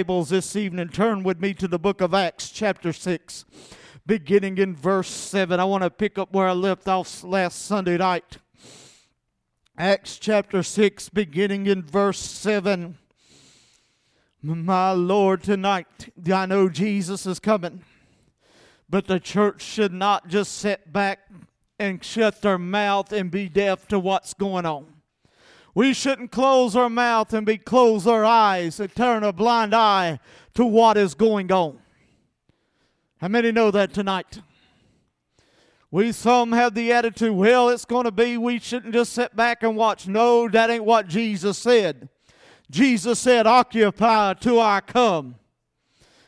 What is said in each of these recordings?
Bibles this evening, turn with me to the book of Acts, chapter 6, beginning in verse 7. I want to pick up where I left off last Sunday night. Acts chapter 6, beginning in verse 7. My Lord, tonight, I know Jesus is coming, but the church should not just sit back and shut their mouth and be deaf to what's going on. We shouldn't close our mouth and be close our eyes and turn a blind eye to what is going on. How many know that tonight? We some have the attitude, well, it's going to be, we shouldn't just sit back and watch. No, that ain't what Jesus said. Jesus said, occupy till I come.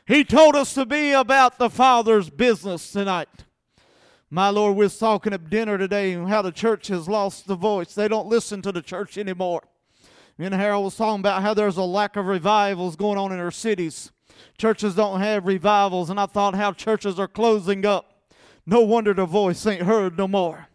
He told us to be about the Father's business tonight. My Lord, we are talking at dinner today and how the church has lost the voice. They don't listen to the church anymore. Me and Harold was talking about how there's a lack of revivals going on in our cities. Churches don't have revivals, and I thought how churches are closing up. No wonder the voice ain't heard no more.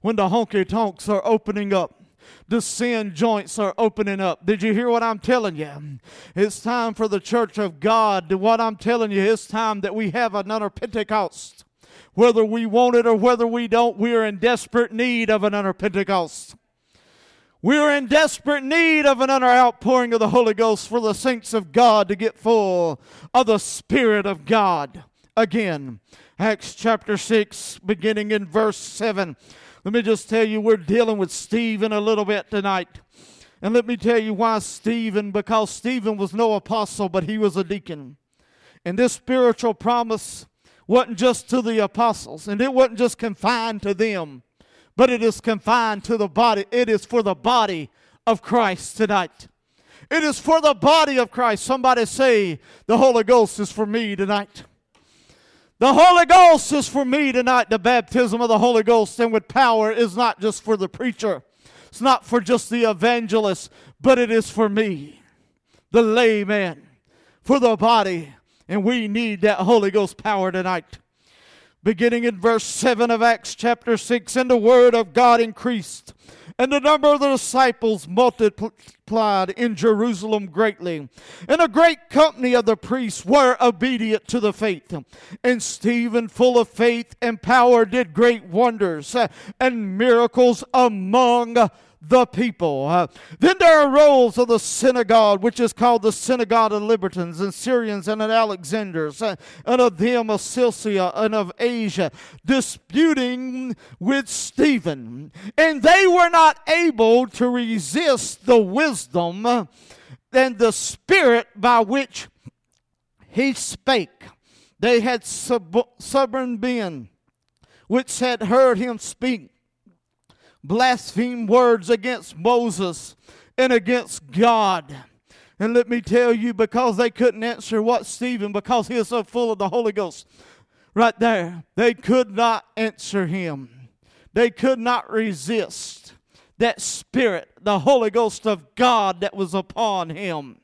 When the honky tonks are opening up, the sin joints are opening up. Did you hear what I'm telling you? It's time for the church of God. What I'm telling you, it's time that we have another Pentecost whether we want it or whether we don't, we are in desperate need of an another Pentecost. We are in desperate need of another outpouring of the Holy Ghost for the saints of God to get full of the Spirit of God. Again, Acts chapter 6, beginning in verse 7. Let me just tell you, we're dealing with Stephen a little bit tonight. And let me tell you why Stephen, because Stephen was no apostle, but he was a deacon. And this spiritual promise wasn't just to the apostles, and it wasn't just confined to them, but it is confined to the body. It is for the body of Christ tonight. It is for the body of Christ. Somebody say, The Holy Ghost is for me tonight. The Holy Ghost is for me tonight. The baptism of the Holy Ghost and with power is not just for the preacher, it's not for just the evangelist, but it is for me, the layman, for the body and we need that Holy Ghost power tonight. Beginning in verse 7 of Acts chapter 6, and the word of God increased, and the number of the disciples multiplied in Jerusalem greatly. And a great company of the priests were obedient to the faith. And Stephen, full of faith and power, did great wonders and miracles among the people. Uh, then there are arose of the synagogue, which is called the synagogue of Libertines, and Syrians, and of Alexanders, uh, and of them of Cilicia, and of Asia, disputing with Stephen. And they were not able to resist the wisdom and the spirit by which he spake. They had sub- stubborn men which had heard him speak blaspheme words against Moses and against God. And let me tell you, because they couldn't answer what Stephen, because he was so full of the Holy Ghost, right there, they could not answer him. They could not resist that Spirit, the Holy Ghost of God that was upon him.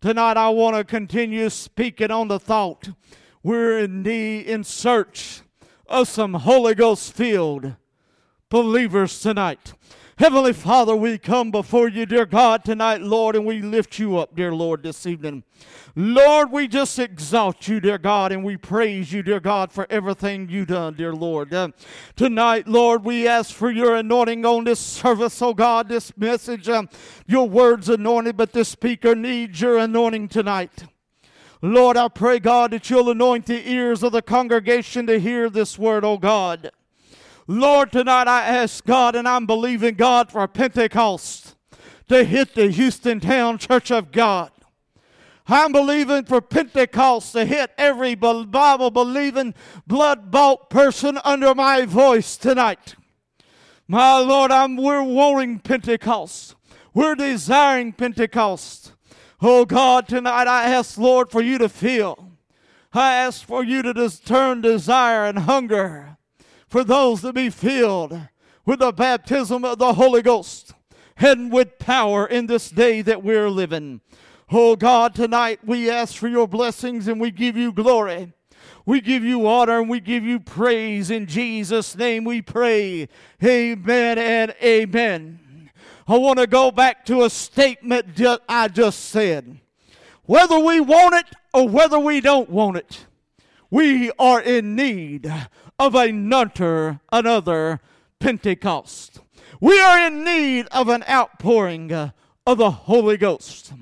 Tonight, I want to continue speaking on the thought we're in need, in search of some Holy Ghost filled believers tonight. Heavenly Father, we come before you, dear God, tonight, Lord, and we lift you up, dear Lord, this evening. Lord, we just exalt you, dear God, and we praise you, dear God, for everything you done, dear Lord. Uh, tonight, Lord, we ask for your anointing on this service, oh God, this message. Uh, your words anointed, but this speaker needs your anointing tonight. Lord, I pray, God, that you'll anoint the ears of the congregation to hear this word, oh God. Lord, tonight I ask God, and I'm believing God for Pentecost to hit the Houston Town Church of God. I'm believing for Pentecost to hit every Bible believing, blood bought person under my voice tonight. My Lord, I'm, we're wanting Pentecost. We're desiring Pentecost. Oh God, tonight I ask, Lord, for you to feel. I ask for you to turn desire and hunger for those to be filled with the baptism of the Holy Ghost and with power in this day that we're living. Oh God, tonight we ask for your blessings and we give you glory. We give you honor and we give you praise. In Jesus' name we pray. Amen and amen. I want to go back to a statement that I just said. Whether we want it or whether we don't want it, we are in need of another, another Pentecost. We are in need of an outpouring of the Holy Ghost.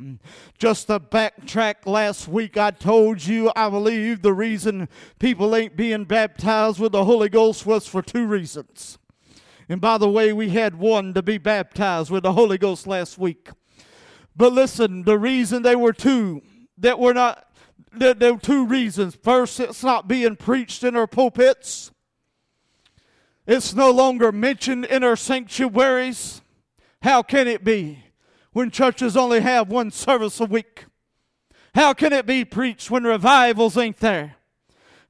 Just to backtrack, last week I told you I believe the reason people ain't being baptized with the Holy Ghost was for two reasons. And by the way, we had one to be baptized with the Holy Ghost last week. But listen, the reason they were two that were not there, there were two reasons. First, it's not being preached in our pulpits. It's no longer mentioned in our sanctuaries. How can it be when churches only have one service a week? How can it be preached when revivals ain't there?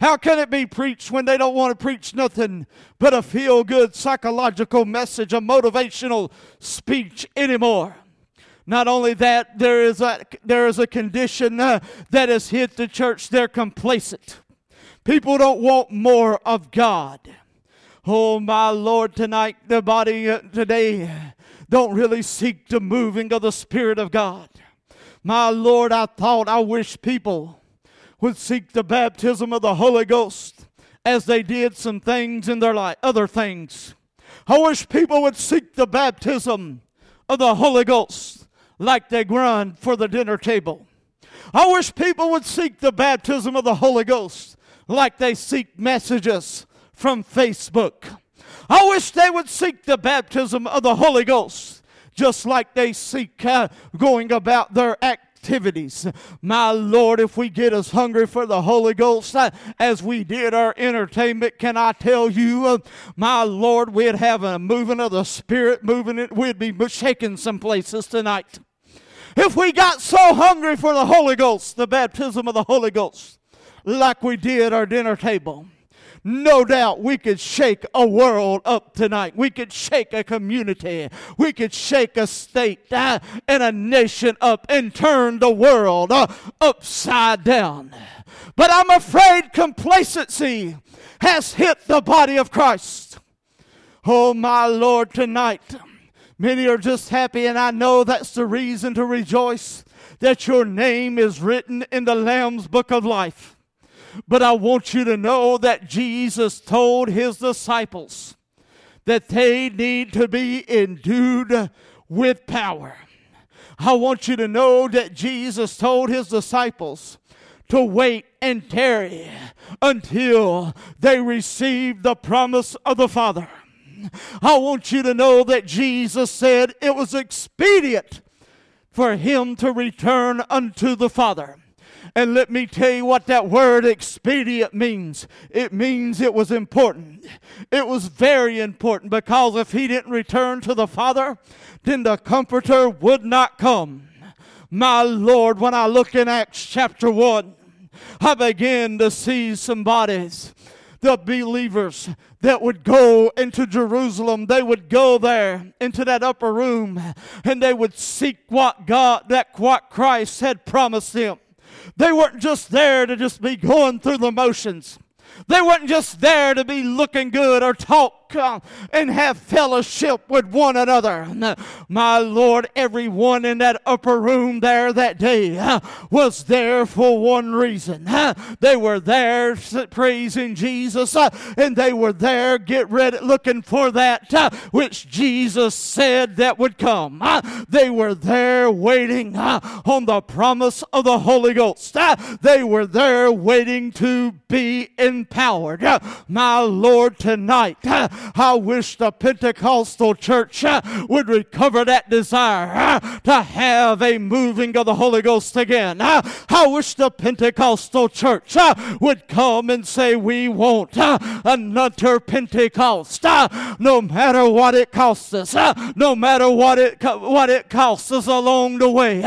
How can it be preached when they don't want to preach nothing but a feel good psychological message, a motivational speech anymore? Not only that, there is a, there is a condition uh, that has hit the church. They're complacent. People don't want more of God. Oh, my Lord, tonight, the body uh, today don't really seek the moving of the Spirit of God. My Lord, I thought, I wish people would seek the baptism of the Holy Ghost as they did some things in their life, other things. I wish people would seek the baptism of the Holy Ghost like they grind for the dinner table. I wish people would seek the baptism of the Holy Ghost like they seek messages from Facebook. I wish they would seek the baptism of the Holy Ghost just like they seek uh, going about their act activities. My Lord, if we get as hungry for the Holy Ghost uh, as we did our entertainment, can I tell you, uh, my Lord, we'd have a moving of the Spirit moving it. We'd be shaking some places tonight. If we got so hungry for the Holy Ghost, the baptism of the Holy Ghost, like we did our dinner table, no doubt we could shake a world up tonight. We could shake a community. We could shake a state uh, and a nation up and turn the world uh, upside down. But I'm afraid complacency has hit the body of Christ. Oh, my Lord, tonight. Many are just happy, and I know that's the reason to rejoice that your name is written in the Lamb's book of life. But I want you to know that Jesus told his disciples that they need to be endued with power. I want you to know that Jesus told his disciples to wait and tarry until they receive the promise of the Father. I want you to know that Jesus said it was expedient for him to return unto the Father. And let me tell you what that word expedient means. It means it was important. It was very important because if he didn't return to the Father, then the Comforter would not come. My Lord, when I look in Acts chapter 1, I begin to see some bodies the believers that would go into Jerusalem, they would go there into that upper room and they would seek what God, that what Christ had promised them. They weren't just there to just be going through the motions. They weren't just there to be looking good or talk uh, and have fellowship with one another. My Lord, everyone in that upper room there that day was there for one reason. They were there praising Jesus and they were there get ready looking for that which Jesus said that would come. They were there waiting on the promise of the Holy Ghost. they were there waiting to be empowered. my Lord, tonight, I wish the Pentecostal church uh, would recover that desire uh, to have a moving of the Holy Ghost again. Uh, I wish the Pentecostal church uh, would come and say, We want uh, another Pentecost, uh, no matter what it costs us, no matter what it, what it costs us along the way.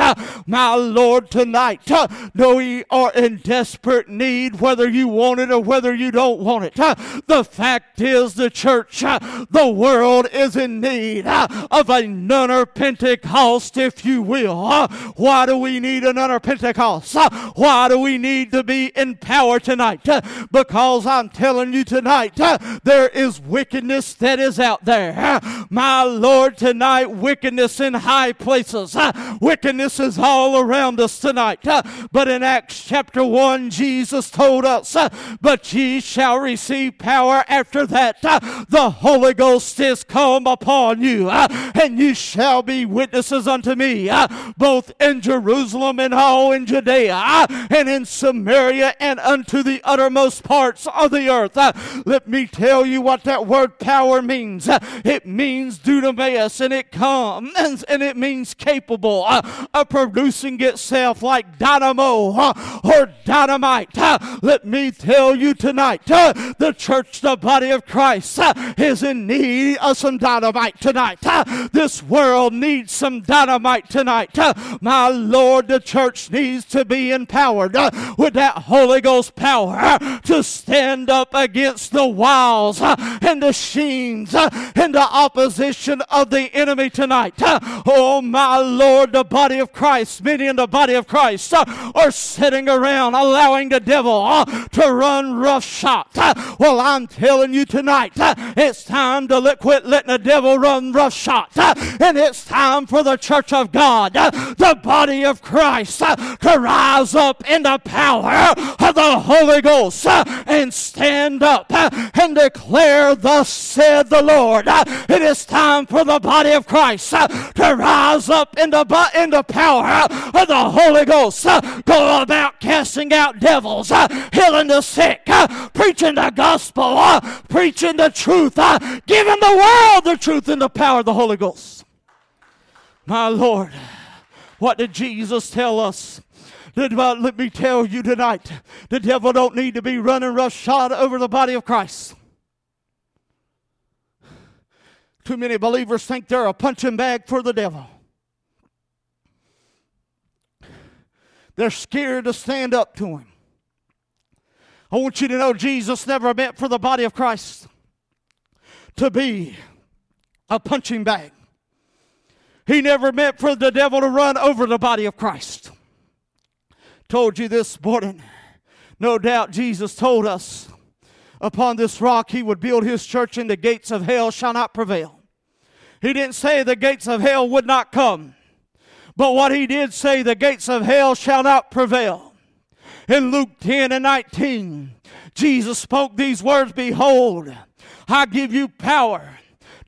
My Lord, tonight, no, we are in desperate need, whether you want it or whether you don't want it. The fact is, the church church. Uh, the world is in need uh, of another Pentecost, if you will. Uh, why do we need another Pentecost? Why do we need to be in power tonight? Because I'm telling you tonight, there is wickedness that is out there. My Lord, tonight, wickedness in high places. Wickedness is all around us tonight. But in Acts chapter 1, Jesus told us, But ye shall receive power after that. The Holy Ghost is come upon you, uh, and you shall be witnesses unto me, uh, both in Jerusalem and all in Judea, uh, and in Samaria, and unto the uttermost parts of the earth. Let me tell you what that word power means. It means dunamis, and it comes, and it means capable of producing itself like dynamo or dynamite. Let me tell you tonight, the church, the body of Christ, is in need of some dynamite tonight. This world needs some dynamite tonight. My Lord, the church needs to be empowered with that Holy Ghost power to stand up against the wiles and the schemes and the opposition of the enemy tonight. Oh, my Lord, the body of Christ, many in the body of Christ are sitting around allowing the devil to run roughshod. Well, I'm telling you tonight, it's time to let, quit letting the devil run roughshod. And it's time for the church of God, the body of Christ, to rise up in the power of the Holy Ghost and stand up and declare, Thus said the Lord. It is time for the body of Christ to rise up in the, in the power of the Holy Ghost. Go about casting out devils, healing the sick, preaching the gospel, preaching the truth, giving the world the truth in the power of the Holy Ghost. My Lord, what did Jesus tell us? let me tell you tonight, the devil don't need to be running roughshod over the body of Christ. Too many believers think they're a punching bag for the devil. They're scared to stand up to him. I want you to know Jesus never meant for the body of Christ to be a punching bag. He never meant for the devil to run over the body of Christ. Told you this morning. No doubt Jesus told us upon this rock he would build his church and the gates of hell shall not prevail. He didn't say the gates of hell would not come. But what he did say, the gates of hell shall not prevail. In Luke 10 and 19, Jesus spoke these words Behold, I give you power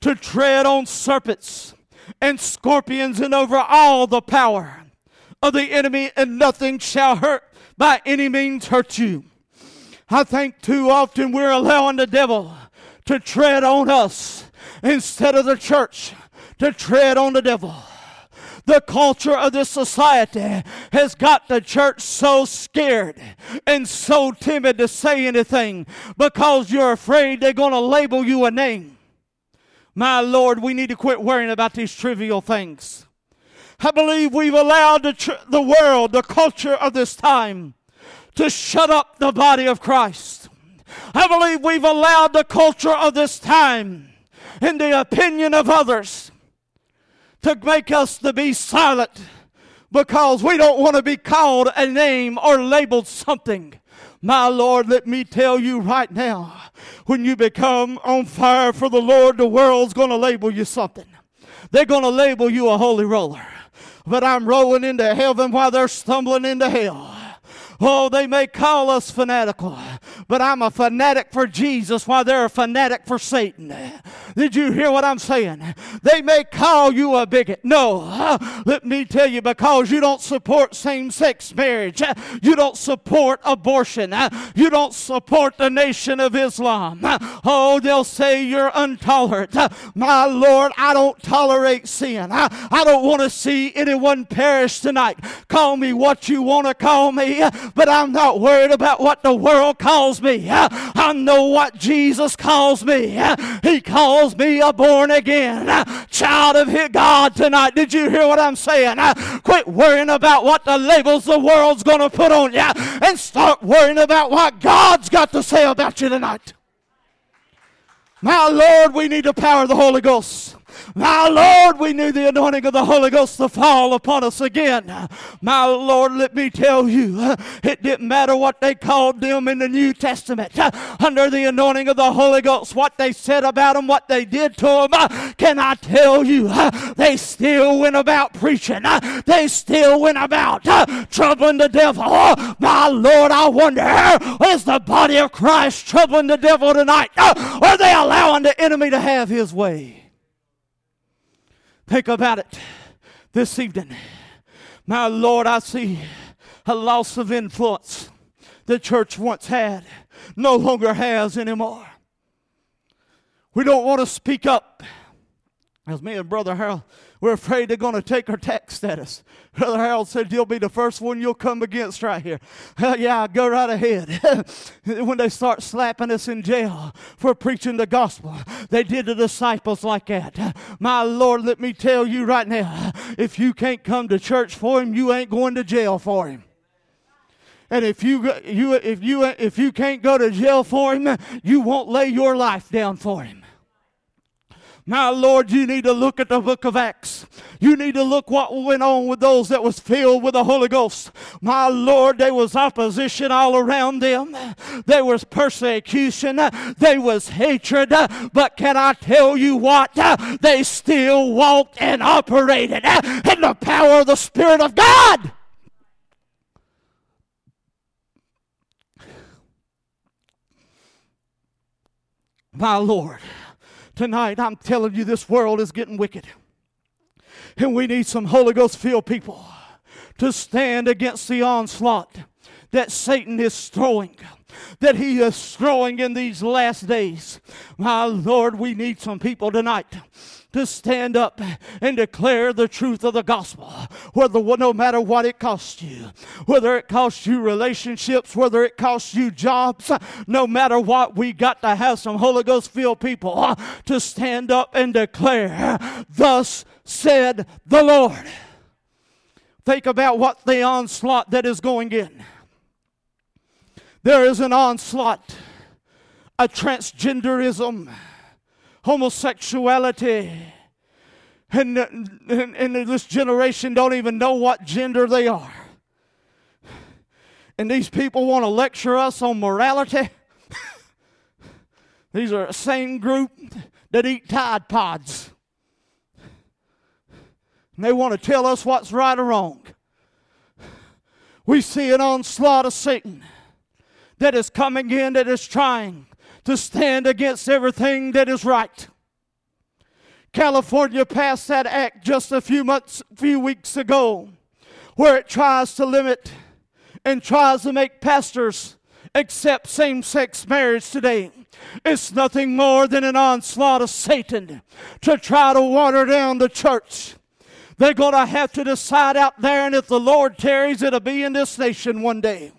to tread on serpents and scorpions and over all the power of the enemy, and nothing shall hurt by any means hurt you. I think too often we're allowing the devil to tread on us instead of the church to tread on the devil. The culture of this society has got the church so scared and so timid to say anything because you're afraid they're going to label you a name. My Lord, we need to quit worrying about these trivial things. I believe we've allowed the, tr- the world, the culture of this time, to shut up the body of Christ. I believe we've allowed the culture of this time and the opinion of others to make us to be silent because we don't want to be called a name or labeled something. My Lord, let me tell you right now, when you become on fire for the Lord, the world's going to label you something. They're going to label you a holy roller. But I'm rolling into heaven while they're stumbling into hell. Oh, they may call us fanatical, but I'm a fanatic for Jesus while they're a fanatic for Satan. Did you hear what I'm saying? They may call you a bigot. No, uh, let me tell you, because you don't support same sex marriage, uh, you don't support abortion, uh, you don't support the nation of Islam. Oh, they'll say you're intolerant. My Lord, I don't tolerate sin. I, I don't want to see anyone perish tonight. Call me what you want to call me, but I'm not worried about what the world calls me. I know what Jesus calls me. He calls me a born again child of God tonight. Did you hear what I'm saying? Quit worrying about what the labels the world's going to put on you and start worrying about what God's got to say about you tonight. My Lord, we need the power of the Holy Ghost. My Lord, we need the anointing of the Holy Ghost to fall upon us again. My Lord, let me tell you, it didn't matter what they called them in the New Testament. Under the anointing of the Holy Ghost, what they said about them, what they did to them, can I tell you, they still went about preaching. They still went about troubling the devil. My Lord, I wonder, is the body of Christ troubling the devil tonight? Are they allowing the enemy to have his way? Think about it this evening. My Lord, I see a loss of influence the church once had, no longer has anymore. We don't want to speak up. As me and Brother Harold we're afraid they're going to take our tax status. Brother Harold said, You'll be the first one you'll come against right here. yeah, go right ahead. when they start slapping us in jail for preaching the gospel, they did the disciples like that. My Lord, let me tell you right now if you can't come to church for him, you ain't going to jail for him. And if you, you, if, you, if you can't go to jail for him, you won't lay your life down for him. My Lord, you need to look at the book of Acts. You need to look what went on with those that was filled with the Holy Ghost. My Lord, there was opposition all around them. There was persecution. There was hatred. But can I tell you what? They still walked and operated in the power of the Spirit of God. My Lord. Tonight, I'm telling you, this world is getting wicked. And we need some Holy Ghost filled people to stand against the onslaught that Satan is throwing, that he is throwing in these last days. My Lord, we need some people tonight to stand up and declare the truth of the gospel, whether no matter what it costs you, whether it costs you relationships, whether it costs you jobs, no matter what, we got to have some Holy Ghost filled people uh, to stand up and declare, Thus said the Lord. Think about what the onslaught that is going in. There is an onslaught, a transgenderism homosexuality. And, and, and this generation don't even know what gender they are. And these people want to lecture us on morality. these are the same group that eat Tide Pods. And they want to tell us what's right or wrong. We see an onslaught of Satan that is coming in, that is trying to stand against everything that is right. California passed that act just a few months, few weeks ago, where it tries to limit and tries to make pastors accept same sex marriage today. It's nothing more than an onslaught of Satan to try to water down the church. They're going to have to decide out there, and if the Lord tarries, it'll be in this nation one day.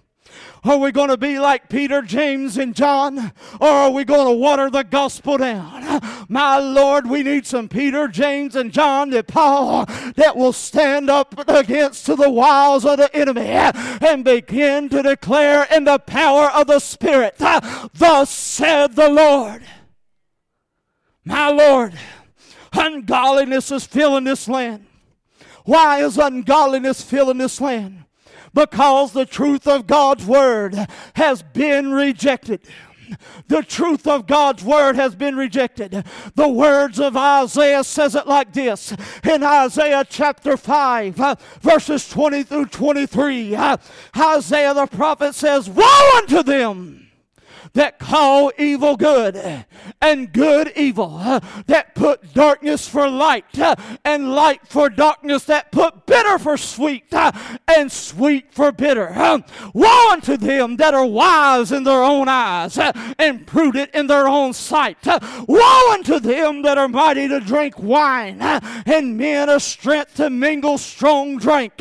Are we going to be like Peter, James, and John? Or are we going to water the gospel down? My Lord, we need some Peter, James, and John, and Paul that will stand up against the wiles of the enemy and begin to declare in the power of the Spirit, Thus said the Lord. My Lord, ungodliness is filling this land. Why is ungodliness filling this land? Because the truth of God's word has been rejected. The truth of God's word has been rejected. The words of Isaiah says it like this in Isaiah chapter 5, uh, verses 20 through 23. Uh, Isaiah the prophet says, Woe unto them! That call evil good and good evil, that put darkness for light and light for darkness, that put bitter for sweet and sweet for bitter. Woe unto them that are wise in their own eyes and prudent in their own sight. Woe unto them that are mighty to drink wine and men of strength to mingle strong drink,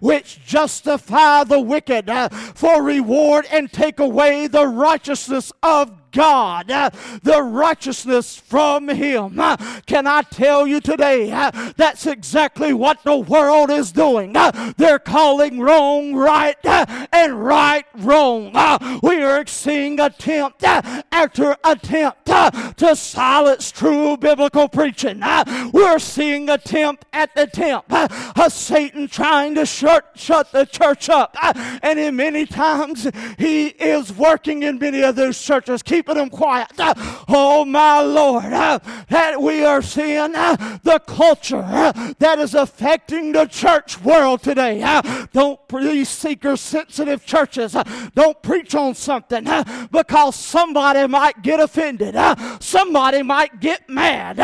which justify the wicked for reward and take away the righteousness of God, uh, the righteousness from Him. Uh, can I tell you today, uh, that's exactly what the world is doing. Uh, they're calling wrong right uh, and right wrong. Uh, we are seeing attempt after attempt to silence true biblical preaching. We're seeing attempt at attempt of Satan trying to shut, shut the church up. And in many times, he is working in many of those churches, keeping them quiet. Oh, my Lord, that we are seeing the culture that is affecting the church world today. Don't these seeker sensitive churches don't preach on something because somebody might get offended. Somebody might get mad.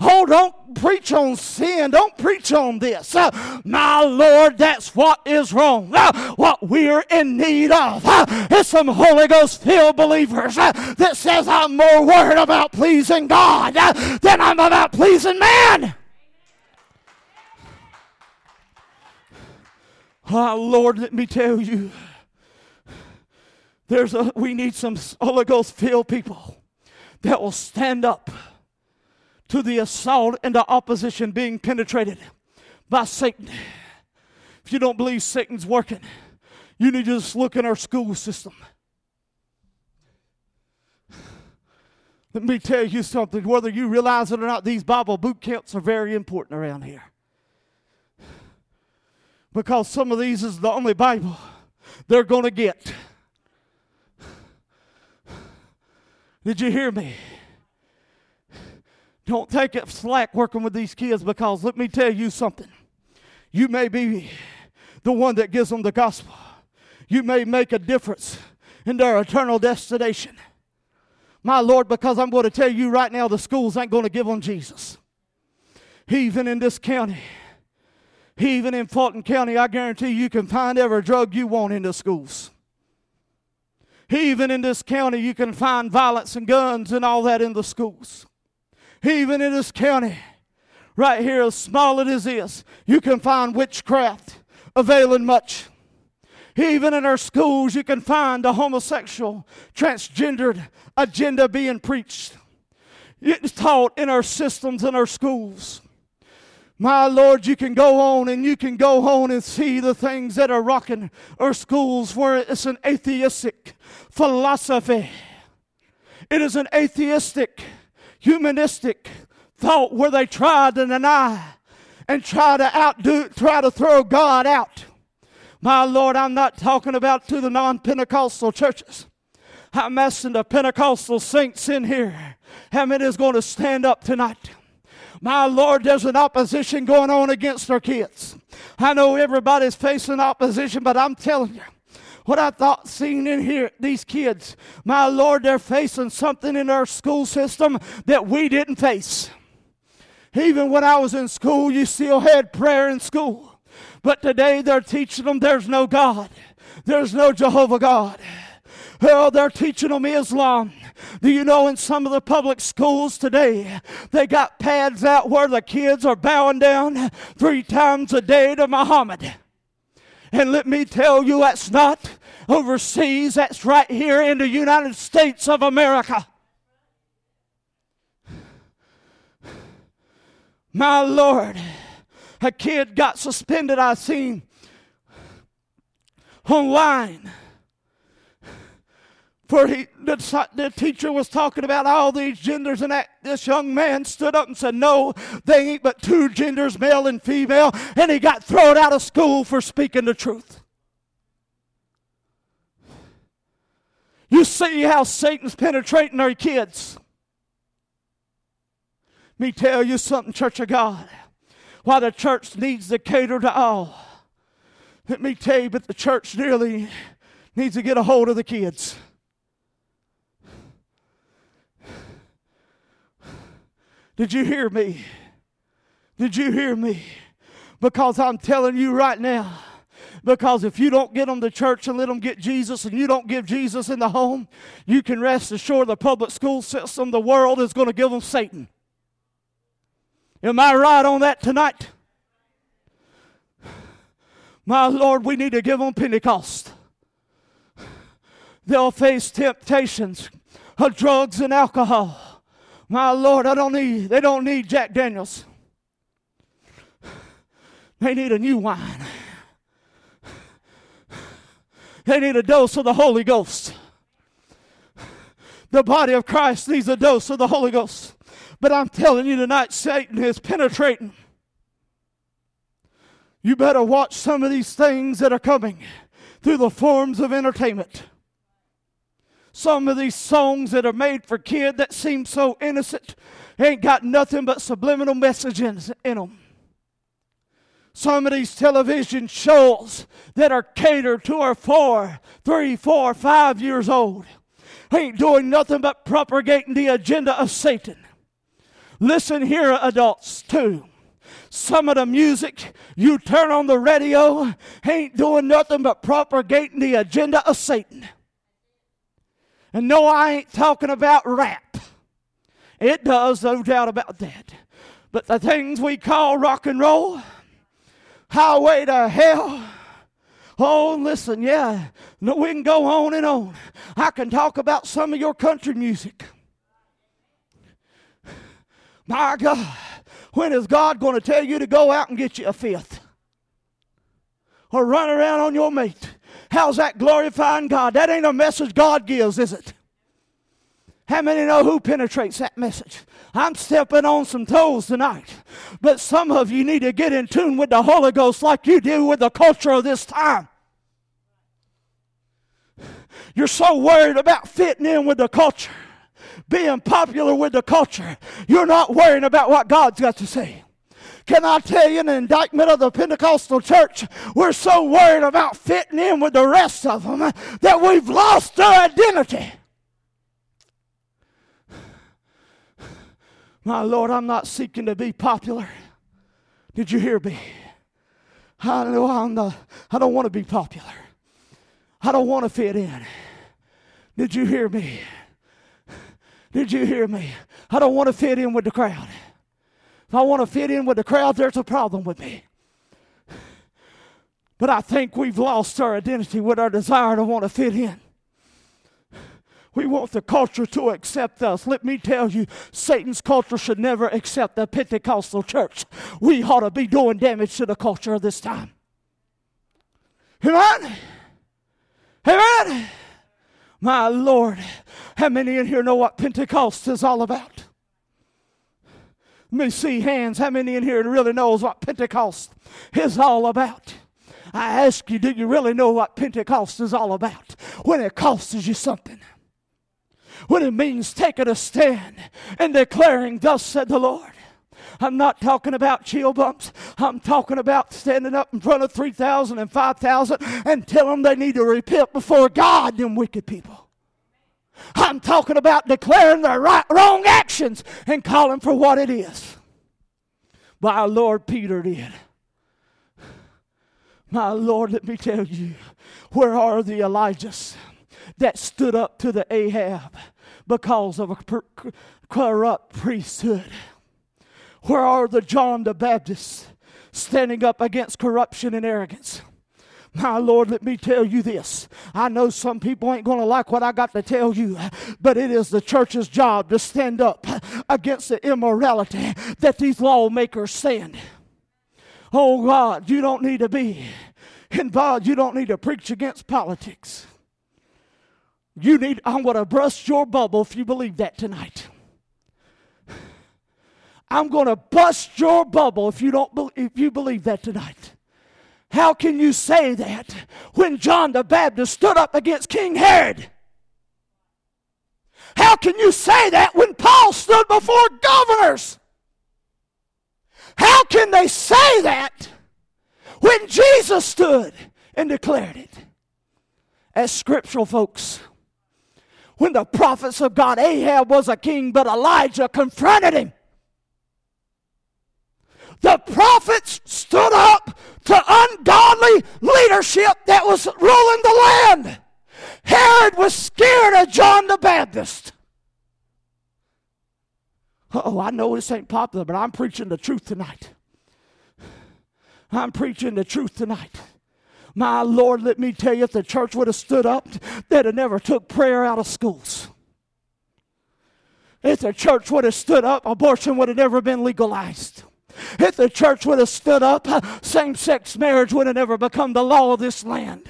Oh, don't preach on sin. Don't preach on this. Uh, my Lord, that's what is wrong. Uh, what we're in need of uh, is some Holy Ghost filled believers that says I'm more worried about pleasing God than I'm about pleasing man. Oh, Lord, let me tell you, there's a, we need some Holy Ghost filled people that will stand up to the assault and the opposition being penetrated by Satan. If you don't believe Satan's working, you need to just look in our school system. Let me tell you something, whether you realize it or not, these Bible boot camps are very important around here because some of these is the only Bible they're going to get. Did you hear me? Don't take it slack working with these kids because let me tell you something. You may be the one that gives them the gospel. You may make a difference in their eternal destination. My Lord, because I'm going to tell you right now, the schools ain't going to give them Jesus. Even in this county, even in Fulton County, I guarantee you can find every drug you want in the schools. Even in this county, you can find violence and guns and all that in the schools. Even in this county, right here, as small it is this, you can find witchcraft availing much. Even in our schools, you can find the homosexual, transgendered agenda being preached. It's taught in our systems in our schools. My Lord, you can go on and you can go on and see the things that are rocking our schools where it's an atheistic philosophy. It is an atheistic, humanistic thought where they try to deny and try to outdo, try to throw God out. My Lord, I'm not talking about to the non Pentecostal churches. I'm asking the Pentecostal saints in here how many is going to stand up tonight? My Lord, there's an opposition going on against our kids. I know everybody's facing opposition, but I'm telling you, what I thought seeing in here, these kids, my Lord, they're facing something in our school system that we didn't face. Even when I was in school, you still had prayer in school. But today they're teaching them there's no God, there's no Jehovah God. Oh, they're teaching them Islam. Do you know in some of the public schools today, they got pads out where the kids are bowing down three times a day to Muhammad? And let me tell you, that's not overseas, that's right here in the United States of America. My Lord, a kid got suspended, I seen online for he, the, the teacher was talking about all these genders, and that, this young man stood up and said, No, they ain't but two genders, male and female. And he got thrown out of school for speaking the truth. You see how Satan's penetrating our kids. Me tell you something, Church of God. Why the church needs to cater to all. Let me tell you, but the church really needs to get a hold of the kids. Did you hear me? Did you hear me? Because I'm telling you right now, because if you don't get them to church and let them get Jesus and you don't give Jesus in the home, you can rest assured the public school system, the world is going to give them Satan. Am I right on that tonight? My Lord, we need to give them Pentecost. They'll face temptations of drugs and alcohol. My Lord, I don't need, they don't need Jack Daniels. They need a new wine. They need a dose of the Holy Ghost. The body of Christ needs a dose of the Holy Ghost. But I'm telling you tonight, Satan is penetrating. You better watch some of these things that are coming through the forms of entertainment. Some of these songs that are made for kids that seem so innocent ain't got nothing but subliminal messages in them. Some of these television shows that are catered to our four, three, four, five years old ain't doing nothing but propagating the agenda of Satan. Listen here, adults, too. Some of the music you turn on the radio ain't doing nothing but propagating the agenda of Satan. And no, I ain't talking about rap. It does, no doubt about that. But the things we call rock and roll, highway to hell, Oh, listen, yeah, no, we can go on and on. I can talk about some of your country music. My God, when is God going to tell you to go out and get you a fifth? Or run around on your mate? How's that glorifying God? That ain't a message God gives, is it? How many know who penetrates that message? I'm stepping on some toes tonight. But some of you need to get in tune with the Holy Ghost like you do with the culture of this time. You're so worried about fitting in with the culture, being popular with the culture. You're not worrying about what God's got to say. Can I tell you an indictment of the Pentecostal church? We're so worried about fitting in with the rest of them that we've lost our identity. My Lord, I'm not seeking to be popular. Did you hear me? I know I'm not, I don't want to be popular. I don't want to fit in. Did you hear me? Did you hear me? I don't want to fit in with the crowd. If I want to fit in with the crowd, there's a problem with me. But I think we've lost our identity with our desire to want to fit in. We want the culture to accept us. Let me tell you, Satan's culture should never accept the Pentecostal church. We ought to be doing damage to the culture of this time. Amen? Amen? My Lord, how many in here know what Pentecost is all about? Let me see hands. How many in here really knows what Pentecost is all about? I ask you, do you really know what Pentecost is all about? When it costs you something when it means taking a stand and declaring, Thus said the Lord. I'm not talking about chill bumps. I'm talking about standing up in front of 3,000 and 5,000 and tell them they need to repent before God, them wicked people. I'm talking about declaring their right, wrong actions and calling for what it is. My Lord Peter did. My Lord, let me tell you, where are the Elijahs? that stood up to the Ahab because of a corrupt priesthood? Where are the John the Baptist standing up against corruption and arrogance? My Lord, let me tell you this. I know some people ain't going to like what I got to tell you, but it is the church's job to stand up against the immorality that these lawmakers send. Oh God, you don't need to be involved. You don't need to preach against politics. You need, I'm going to bust your bubble if you believe that tonight. I'm going to bust your bubble if you don't if you believe that tonight. How can you say that when John the Baptist stood up against King Herod? How can you say that when Paul stood before governors? How can they say that when Jesus stood and declared it? As scriptural folks, when the prophets of God, Ahab was a king, but Elijah confronted him. The prophets stood up to ungodly leadership that was ruling the land. Herod was scared of John the Baptist. Oh, I know this ain't popular, but I'm preaching the truth tonight. I'm preaching the truth tonight. My Lord, let me tell you, if the church would have stood up, they'd have never took prayer out of schools. If the church would have stood up, abortion would have never been legalized. If the church would have stood up, same sex marriage would have never become the law of this land.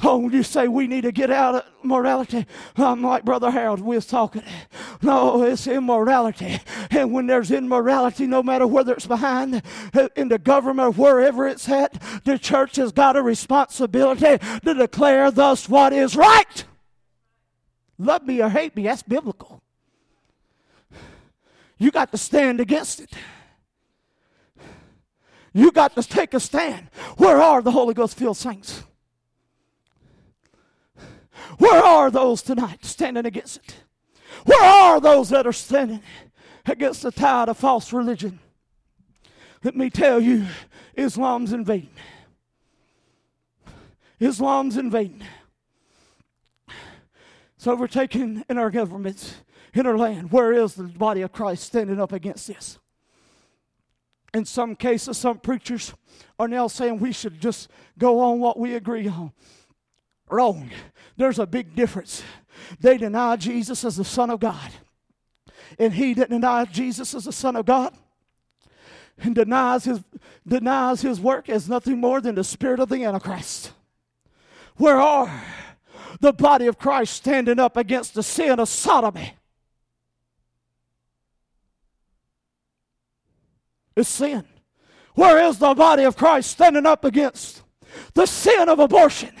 Oh, you say we need to get out of morality. I'm like Brother Harold, we was talking. No, it's immorality. And when there's immorality, no matter whether it's behind in the government or wherever it's at, the church has got a responsibility to declare thus what is right. Love me or hate me, that's biblical. You got to stand against it. You got to take a stand. Where are the Holy Ghost filled saints? Where are those tonight standing against it? Where are those that are standing against the tide of false religion? Let me tell you, Islam's invading. Islam's invading. It's overtaken in our governments, in our land. Where is the body of Christ standing up against this? In some cases, some preachers are now saying we should just go on what we agree on. Wrong. There's a big difference. They deny Jesus as the Son of God. And he that denies Jesus as the Son of God and denies his, denies his work as nothing more than the spirit of the Antichrist. Where are the body of Christ standing up against the sin of sodomy? It's sin. Where is the body of Christ standing up against the sin of abortion?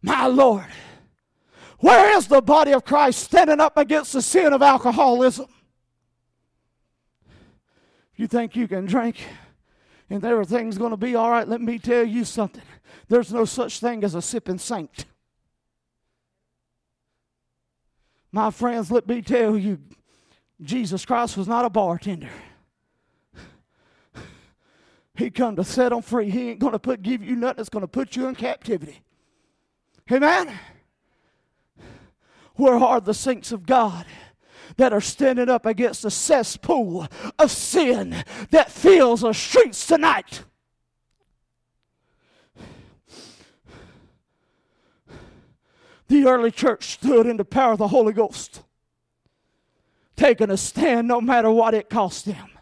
My Lord. Where is the body of Christ standing up against the sin of alcoholism? You think you can drink and everything's going to be all right? Let me tell you something. There's no such thing as a sipping saint. My friends, let me tell you, Jesus Christ was not a bartender. He come to set them free. He ain't going to put give you nothing that's going to put you in captivity. Amen. Where are the saints of God that are standing up against the cesspool of sin that fills our streets tonight? The early church stood in the power of the Holy Ghost, taking a stand no matter what it cost them.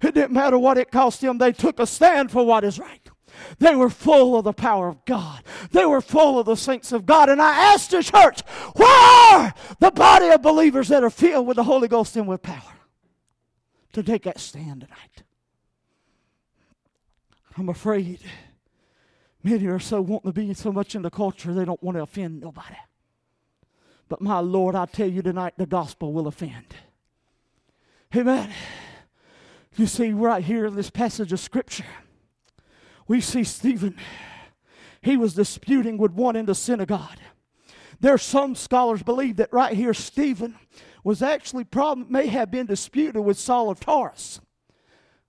It didn't matter what it cost them, they took a stand for what is right. They were full of the power of God. They were full of the saints of God. And I asked the church, where are the body of believers that are filled with the Holy Ghost and with power to take that stand tonight? I'm afraid many are so wanting to be so much in the culture they don't want to offend nobody. But my Lord, I tell you tonight, the gospel will offend. Amen. You see, right here in this passage of Scripture, we see Stephen. He was disputing with one in the synagogue. There are some scholars believe that right here, Stephen was actually probably may have been disputed with Saul of Tarsus,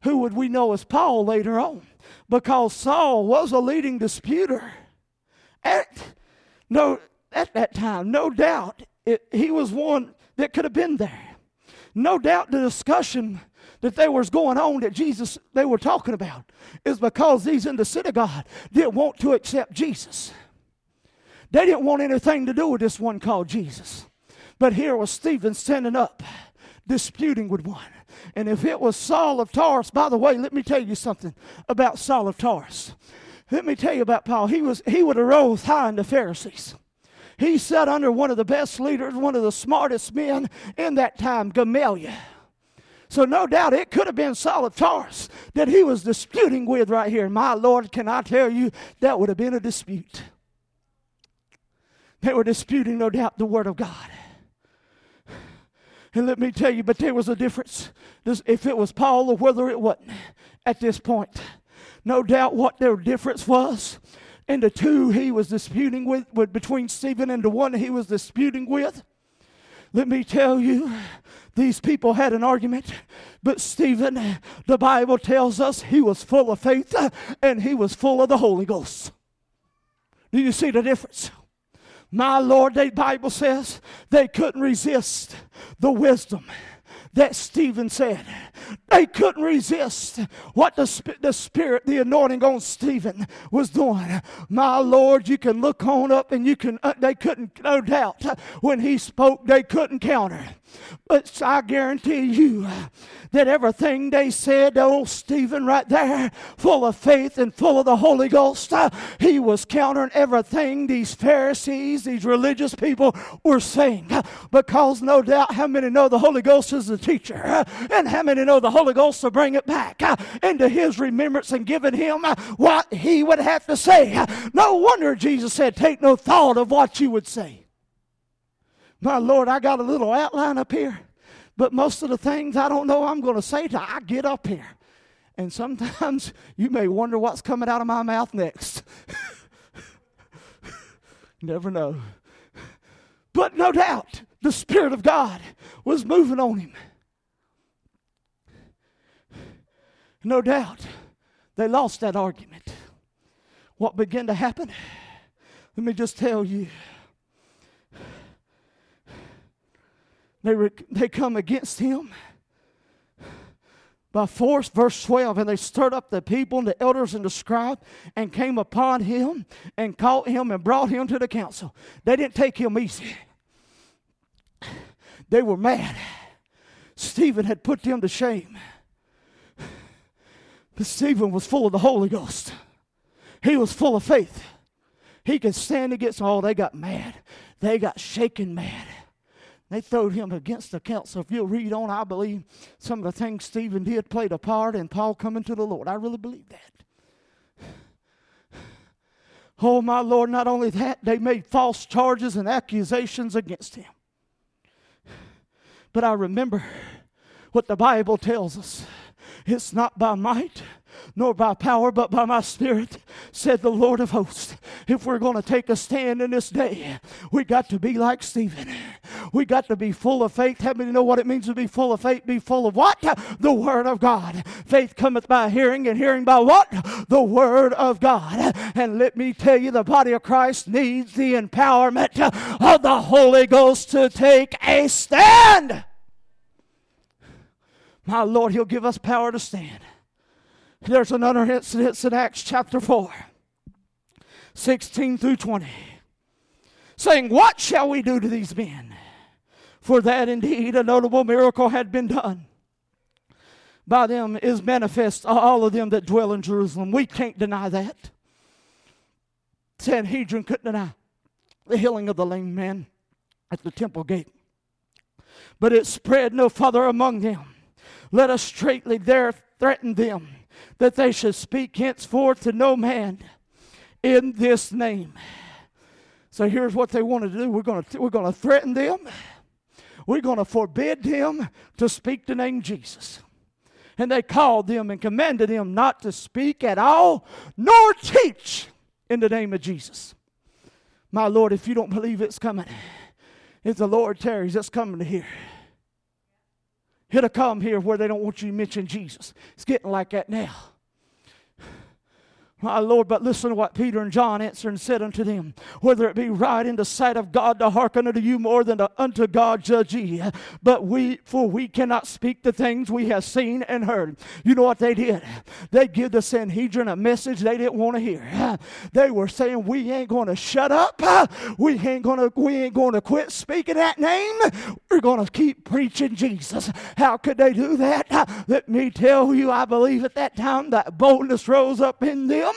who would we know as Paul later on, because Saul was a leading disputer at no at that time. No doubt, it, he was one that could have been there. No doubt, the discussion that they was going on that Jesus they were talking about is because these in the synagogue didn't want to accept Jesus. They didn't want anything to do with this one called Jesus. But here was Stephen standing up, disputing with one. And if it was Saul of Tarsus, by the way, let me tell you something about Saul of Tarsus. Let me tell you about Paul. He was he would arose high in the Pharisees. He sat under one of the best leaders, one of the smartest men in that time, Gamaliel. So, no doubt it could have been Saul of Tarsus that he was disputing with right here. My Lord, can I tell you, that would have been a dispute. They were disputing, no doubt, the Word of God. And let me tell you, but there was a difference if it was Paul or whether it wasn't at this point. No doubt what their difference was. And the two he was disputing with, with between Stephen and the one he was disputing with. Let me tell you, these people had an argument, but Stephen, the Bible tells us he was full of faith and he was full of the Holy Ghost. Do you see the difference? My Lord, the Bible says they couldn't resist the wisdom that Stephen said. They couldn't resist what the, the Spirit, the anointing on Stephen was doing. My Lord, you can look on up and you can, uh, they couldn't, no doubt, when he spoke, they couldn't counter. But I guarantee you that everything they said, old Stephen right there, full of faith and full of the Holy Ghost, uh, he was countering everything these Pharisees, these religious people were saying. Because no doubt, how many know the Holy Ghost is the teacher? Uh, and how many know the Holy Ghost will bring it back uh, into his remembrance and giving him what he would have to say? No wonder Jesus said, Take no thought of what you would say. My Lord, I got a little outline up here, but most of the things I don't know I'm going to say till I get up here. And sometimes you may wonder what's coming out of my mouth next. Never know. But no doubt, the Spirit of God was moving on him. No doubt, they lost that argument. What began to happen? Let me just tell you They, they come against him by force, verse 12, and they stirred up the people and the elders and the scribes and came upon him and caught him and brought him to the council. They didn't take him easy, they were mad. Stephen had put them to shame. But Stephen was full of the Holy Ghost, he was full of faith. He could stand against all. Oh, they got mad, they got shaken mad. They throwed him against the council. If you'll read on, I believe some of the things Stephen did played a part in Paul coming to the Lord. I really believe that. Oh, my Lord, not only that, they made false charges and accusations against him. But I remember what the Bible tells us it's not by might nor by power, but by my spirit, said the Lord of hosts. If we're going to take a stand in this day, we got to be like Stephen. We got to be full of faith. How many know what it means to be full of faith? Be full of what? The Word of God. Faith cometh by hearing, and hearing by what? The Word of God. And let me tell you, the body of Christ needs the empowerment of the Holy Ghost to take a stand. My Lord, He'll give us power to stand. There's another incident in Acts chapter 4, 16 through 20, saying, What shall we do to these men? For that indeed a notable miracle had been done. By them is manifest all of them that dwell in Jerusalem. We can't deny that. Sanhedrin couldn't deny the healing of the lame man at the temple gate. But it spread no further among them. Let us straightly there threaten them that they should speak henceforth to no man in this name. So here's what they want to do. We're going to, we're going to threaten them. We're going to forbid them to speak the name Jesus. And they called them and commanded them not to speak at all, nor teach in the name of Jesus. My Lord, if you don't believe it's coming, if the Lord tarries, it's coming to here. It'll come here where they don't want you to mention Jesus. It's getting like that now. My Lord, but listen to what Peter and John answered and said unto them, Whether it be right in the sight of God to hearken unto you more than to, unto God judge ye. But we, for we cannot speak the things we have seen and heard. You know what they did? They give the Sanhedrin a message they didn't want to hear. They were saying, We ain't going to shut up. We ain't going to, we ain't going to quit speaking that name. We're going to keep preaching Jesus. How could they do that? Let me tell you, I believe at that time that boldness rose up in them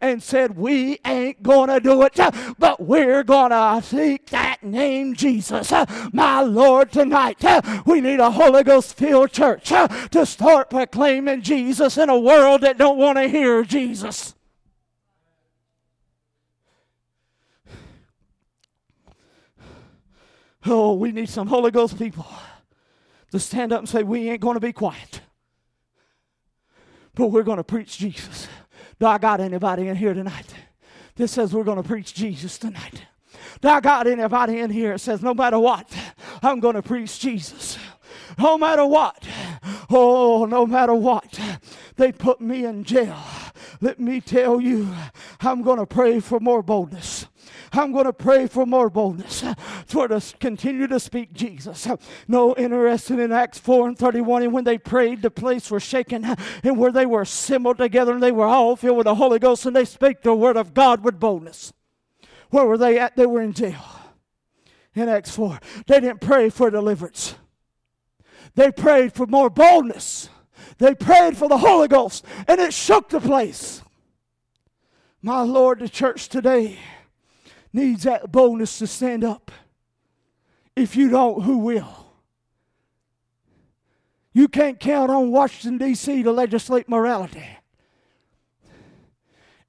and said, We ain't going to do it, but we're going to seek that name Jesus. My Lord, tonight we need a Holy Ghost filled church to start proclaiming Jesus in a world that don't want to hear Jesus. Oh, we need some Holy Ghost people to stand up and say, We ain't going to be quiet, but we're going to preach Jesus. Do I got anybody in here tonight that says we're going to preach Jesus tonight? Do I got anybody in here that says no matter what, I'm going to preach Jesus? No matter what, oh, no matter what, they put me in jail. Let me tell you, I'm going to pray for more boldness. I'm going to pray for more boldness for to continue to speak Jesus. No, interested in Acts 4 and 31, and when they prayed, the place was shaken, and where they were assembled together, and they were all filled with the Holy Ghost, and they spake the word of God with boldness. Where were they at? They were in jail. In Acts 4, they didn't pray for deliverance. They prayed for more boldness. They prayed for the Holy Ghost, and it shook the place. My Lord, the church today needs that boldness to stand up. If you don't, who will? You can't count on Washington, D.C. to legislate morality.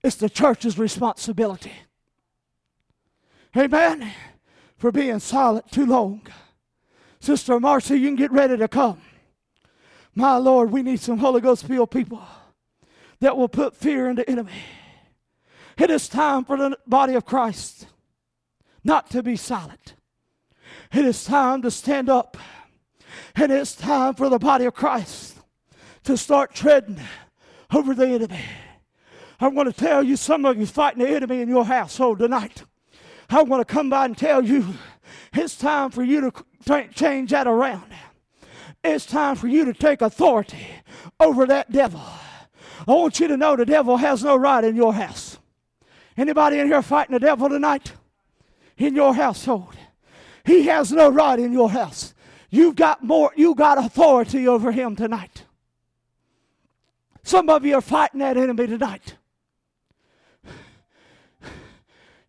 It's the church's responsibility. Amen. For being silent too long. Sister Marcy, you can get ready to come. My Lord, we need some Holy Ghost filled people that will put fear in the enemy. It is time for the body of Christ not to be silent. It is time to stand up. And it's time for the body of Christ to start treading over the enemy. I want to tell you, some of you fighting the enemy in your household tonight. I want to come by and tell you it's time for you to change that around. It's time for you to take authority over that devil. I want you to know the devil has no right in your house. Anybody in here fighting the devil tonight? In your household. He has no right in your house. You've got more, you got authority over him tonight. Some of you are fighting that enemy tonight.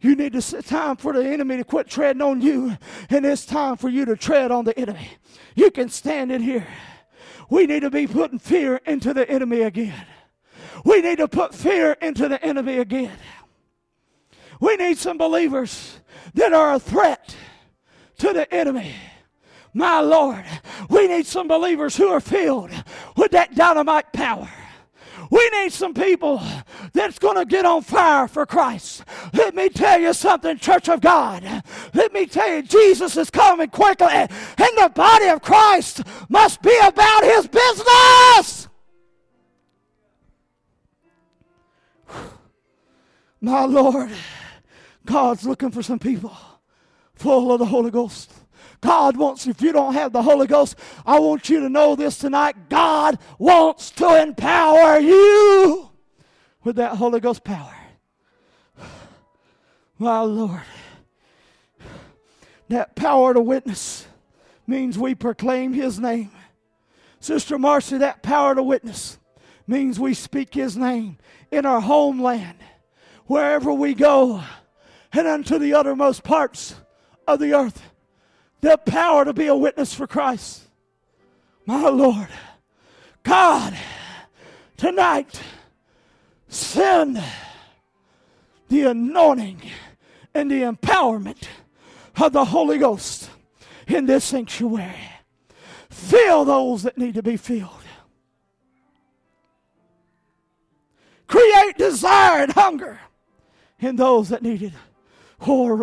You need to time for the enemy to quit treading on you, and it's time for you to tread on the enemy. You can stand in here. We need to be putting fear into the enemy again. We need to put fear into the enemy again. We need some believers that are a threat to the enemy. My Lord, we need some believers who are filled with that dynamite power. We need some people that's going to get on fire for Christ. Let me tell you something, Church of God. Let me tell you, Jesus is coming quickly, and the body of Christ must be about his business. My Lord, God's looking for some people full of the Holy Ghost. God wants, if you don't have the Holy Ghost, I want you to know this tonight. God wants to empower you with that Holy Ghost power. My Lord. That power to witness means we proclaim His name. Sister Marcy, that power to witness means we speak His name in our homeland, wherever we go, and unto the uttermost parts of the earth the power to be a witness for Christ. My Lord, God, tonight, send the anointing and the empowerment of the Holy Ghost in this sanctuary. Fill those that need to be filled. Create desire and hunger in those that need it. Oh,